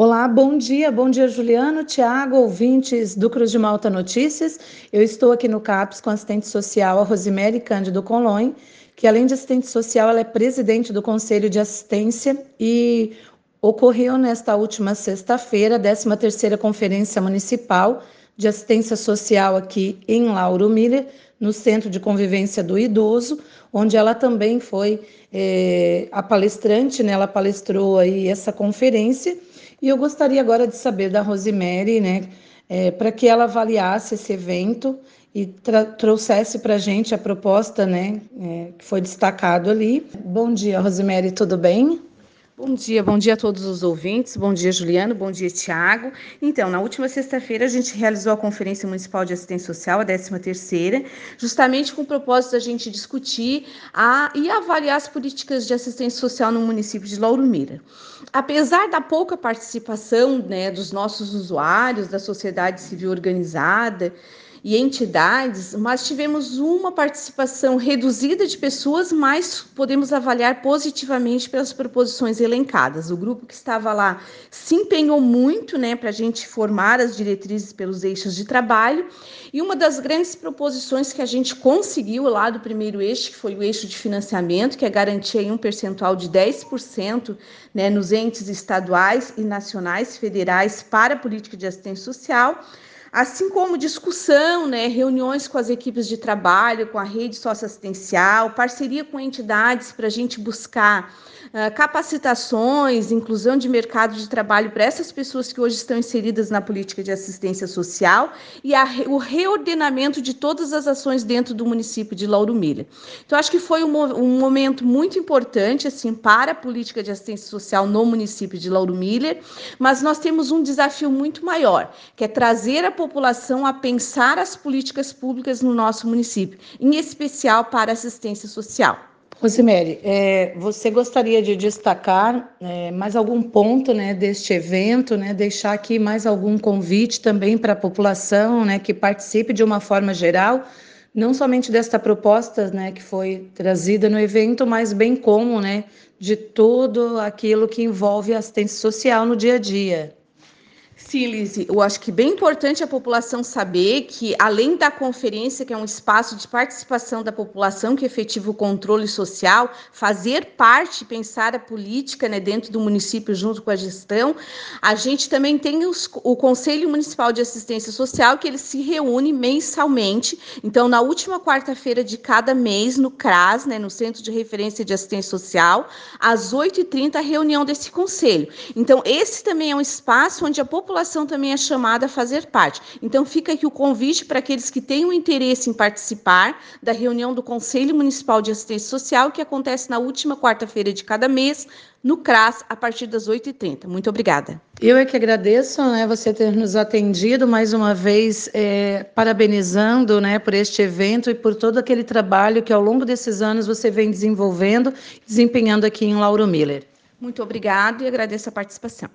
Olá, bom dia, bom dia Juliano, Tiago, ouvintes do Cruz de Malta Notícias. Eu estou aqui no CAPS com assistente social, a Rosemary Cândido Colon, que além de assistente social, ela é presidente do Conselho de Assistência e ocorreu nesta última sexta-feira a 13ª Conferência Municipal de Assistência Social aqui em Lauro Miller, no Centro de Convivência do Idoso, onde ela também foi é, a palestrante, né? ela palestrou aí essa conferência e eu gostaria agora de saber da Rosemary, né, é, para que ela avaliasse esse evento e trouxesse para a gente a proposta, né, é, que foi destacado ali. Bom dia, Rosemary, tudo bem? Bom dia, bom dia a todos os ouvintes, bom dia Juliano, bom dia Tiago. Então, na última sexta-feira a gente realizou a Conferência Municipal de Assistência Social, a 13ª, justamente com o propósito da gente discutir a, e avaliar as políticas de assistência social no município de Lauro Mira. Apesar da pouca participação né, dos nossos usuários, da sociedade civil organizada, e entidades, mas tivemos uma participação reduzida de pessoas, mas podemos avaliar positivamente pelas proposições elencadas. O grupo que estava lá se empenhou muito né, para a gente formar as diretrizes pelos eixos de trabalho, e uma das grandes proposições que a gente conseguiu lá do primeiro eixo, que foi o eixo de financiamento, que é garantir um percentual de 10% né, nos entes estaduais e nacionais federais para a política de assistência social assim como discussão, né, reuniões com as equipes de trabalho, com a rede socioassistencial, parceria com entidades para a gente buscar uh, capacitações, inclusão de mercado de trabalho para essas pessoas que hoje estão inseridas na política de assistência social e a, o reordenamento de todas as ações dentro do município de Lauro Miller. Então, acho que foi um, um momento muito importante assim para a política de assistência social no município de Lauro Miller, mas nós temos um desafio muito maior, que é trazer a população a pensar as políticas públicas no nosso município, em especial para assistência social. Rosemary, é, você gostaria de destacar é, mais algum ponto né, deste evento, né, deixar aqui mais algum convite também para a população né, que participe de uma forma geral, não somente desta proposta né, que foi trazida no evento, mas bem como né, de tudo aquilo que envolve assistência social no dia a dia. Sim, Lise, eu acho que bem importante a população saber que, além da conferência, que é um espaço de participação da população que efetiva o controle social, fazer parte, pensar a política né, dentro do município junto com a gestão, a gente também tem os, o Conselho Municipal de Assistência Social, que ele se reúne mensalmente. Então, na última quarta-feira de cada mês, no CRAS, né, no Centro de Referência de Assistência Social, às 8h30, a reunião desse conselho. Então, esse também é um espaço onde a população população também é chamada a fazer parte. Então, fica aqui o convite para aqueles que tenham interesse em participar da reunião do Conselho Municipal de Assistência Social, que acontece na última quarta-feira de cada mês, no CRAS, a partir das 8h30. Muito obrigada. Eu é que agradeço né, você ter nos atendido mais uma vez, é, parabenizando né, por este evento e por todo aquele trabalho que ao longo desses anos você vem desenvolvendo, desempenhando aqui em Lauro Miller. Muito obrigado e agradeço a participação.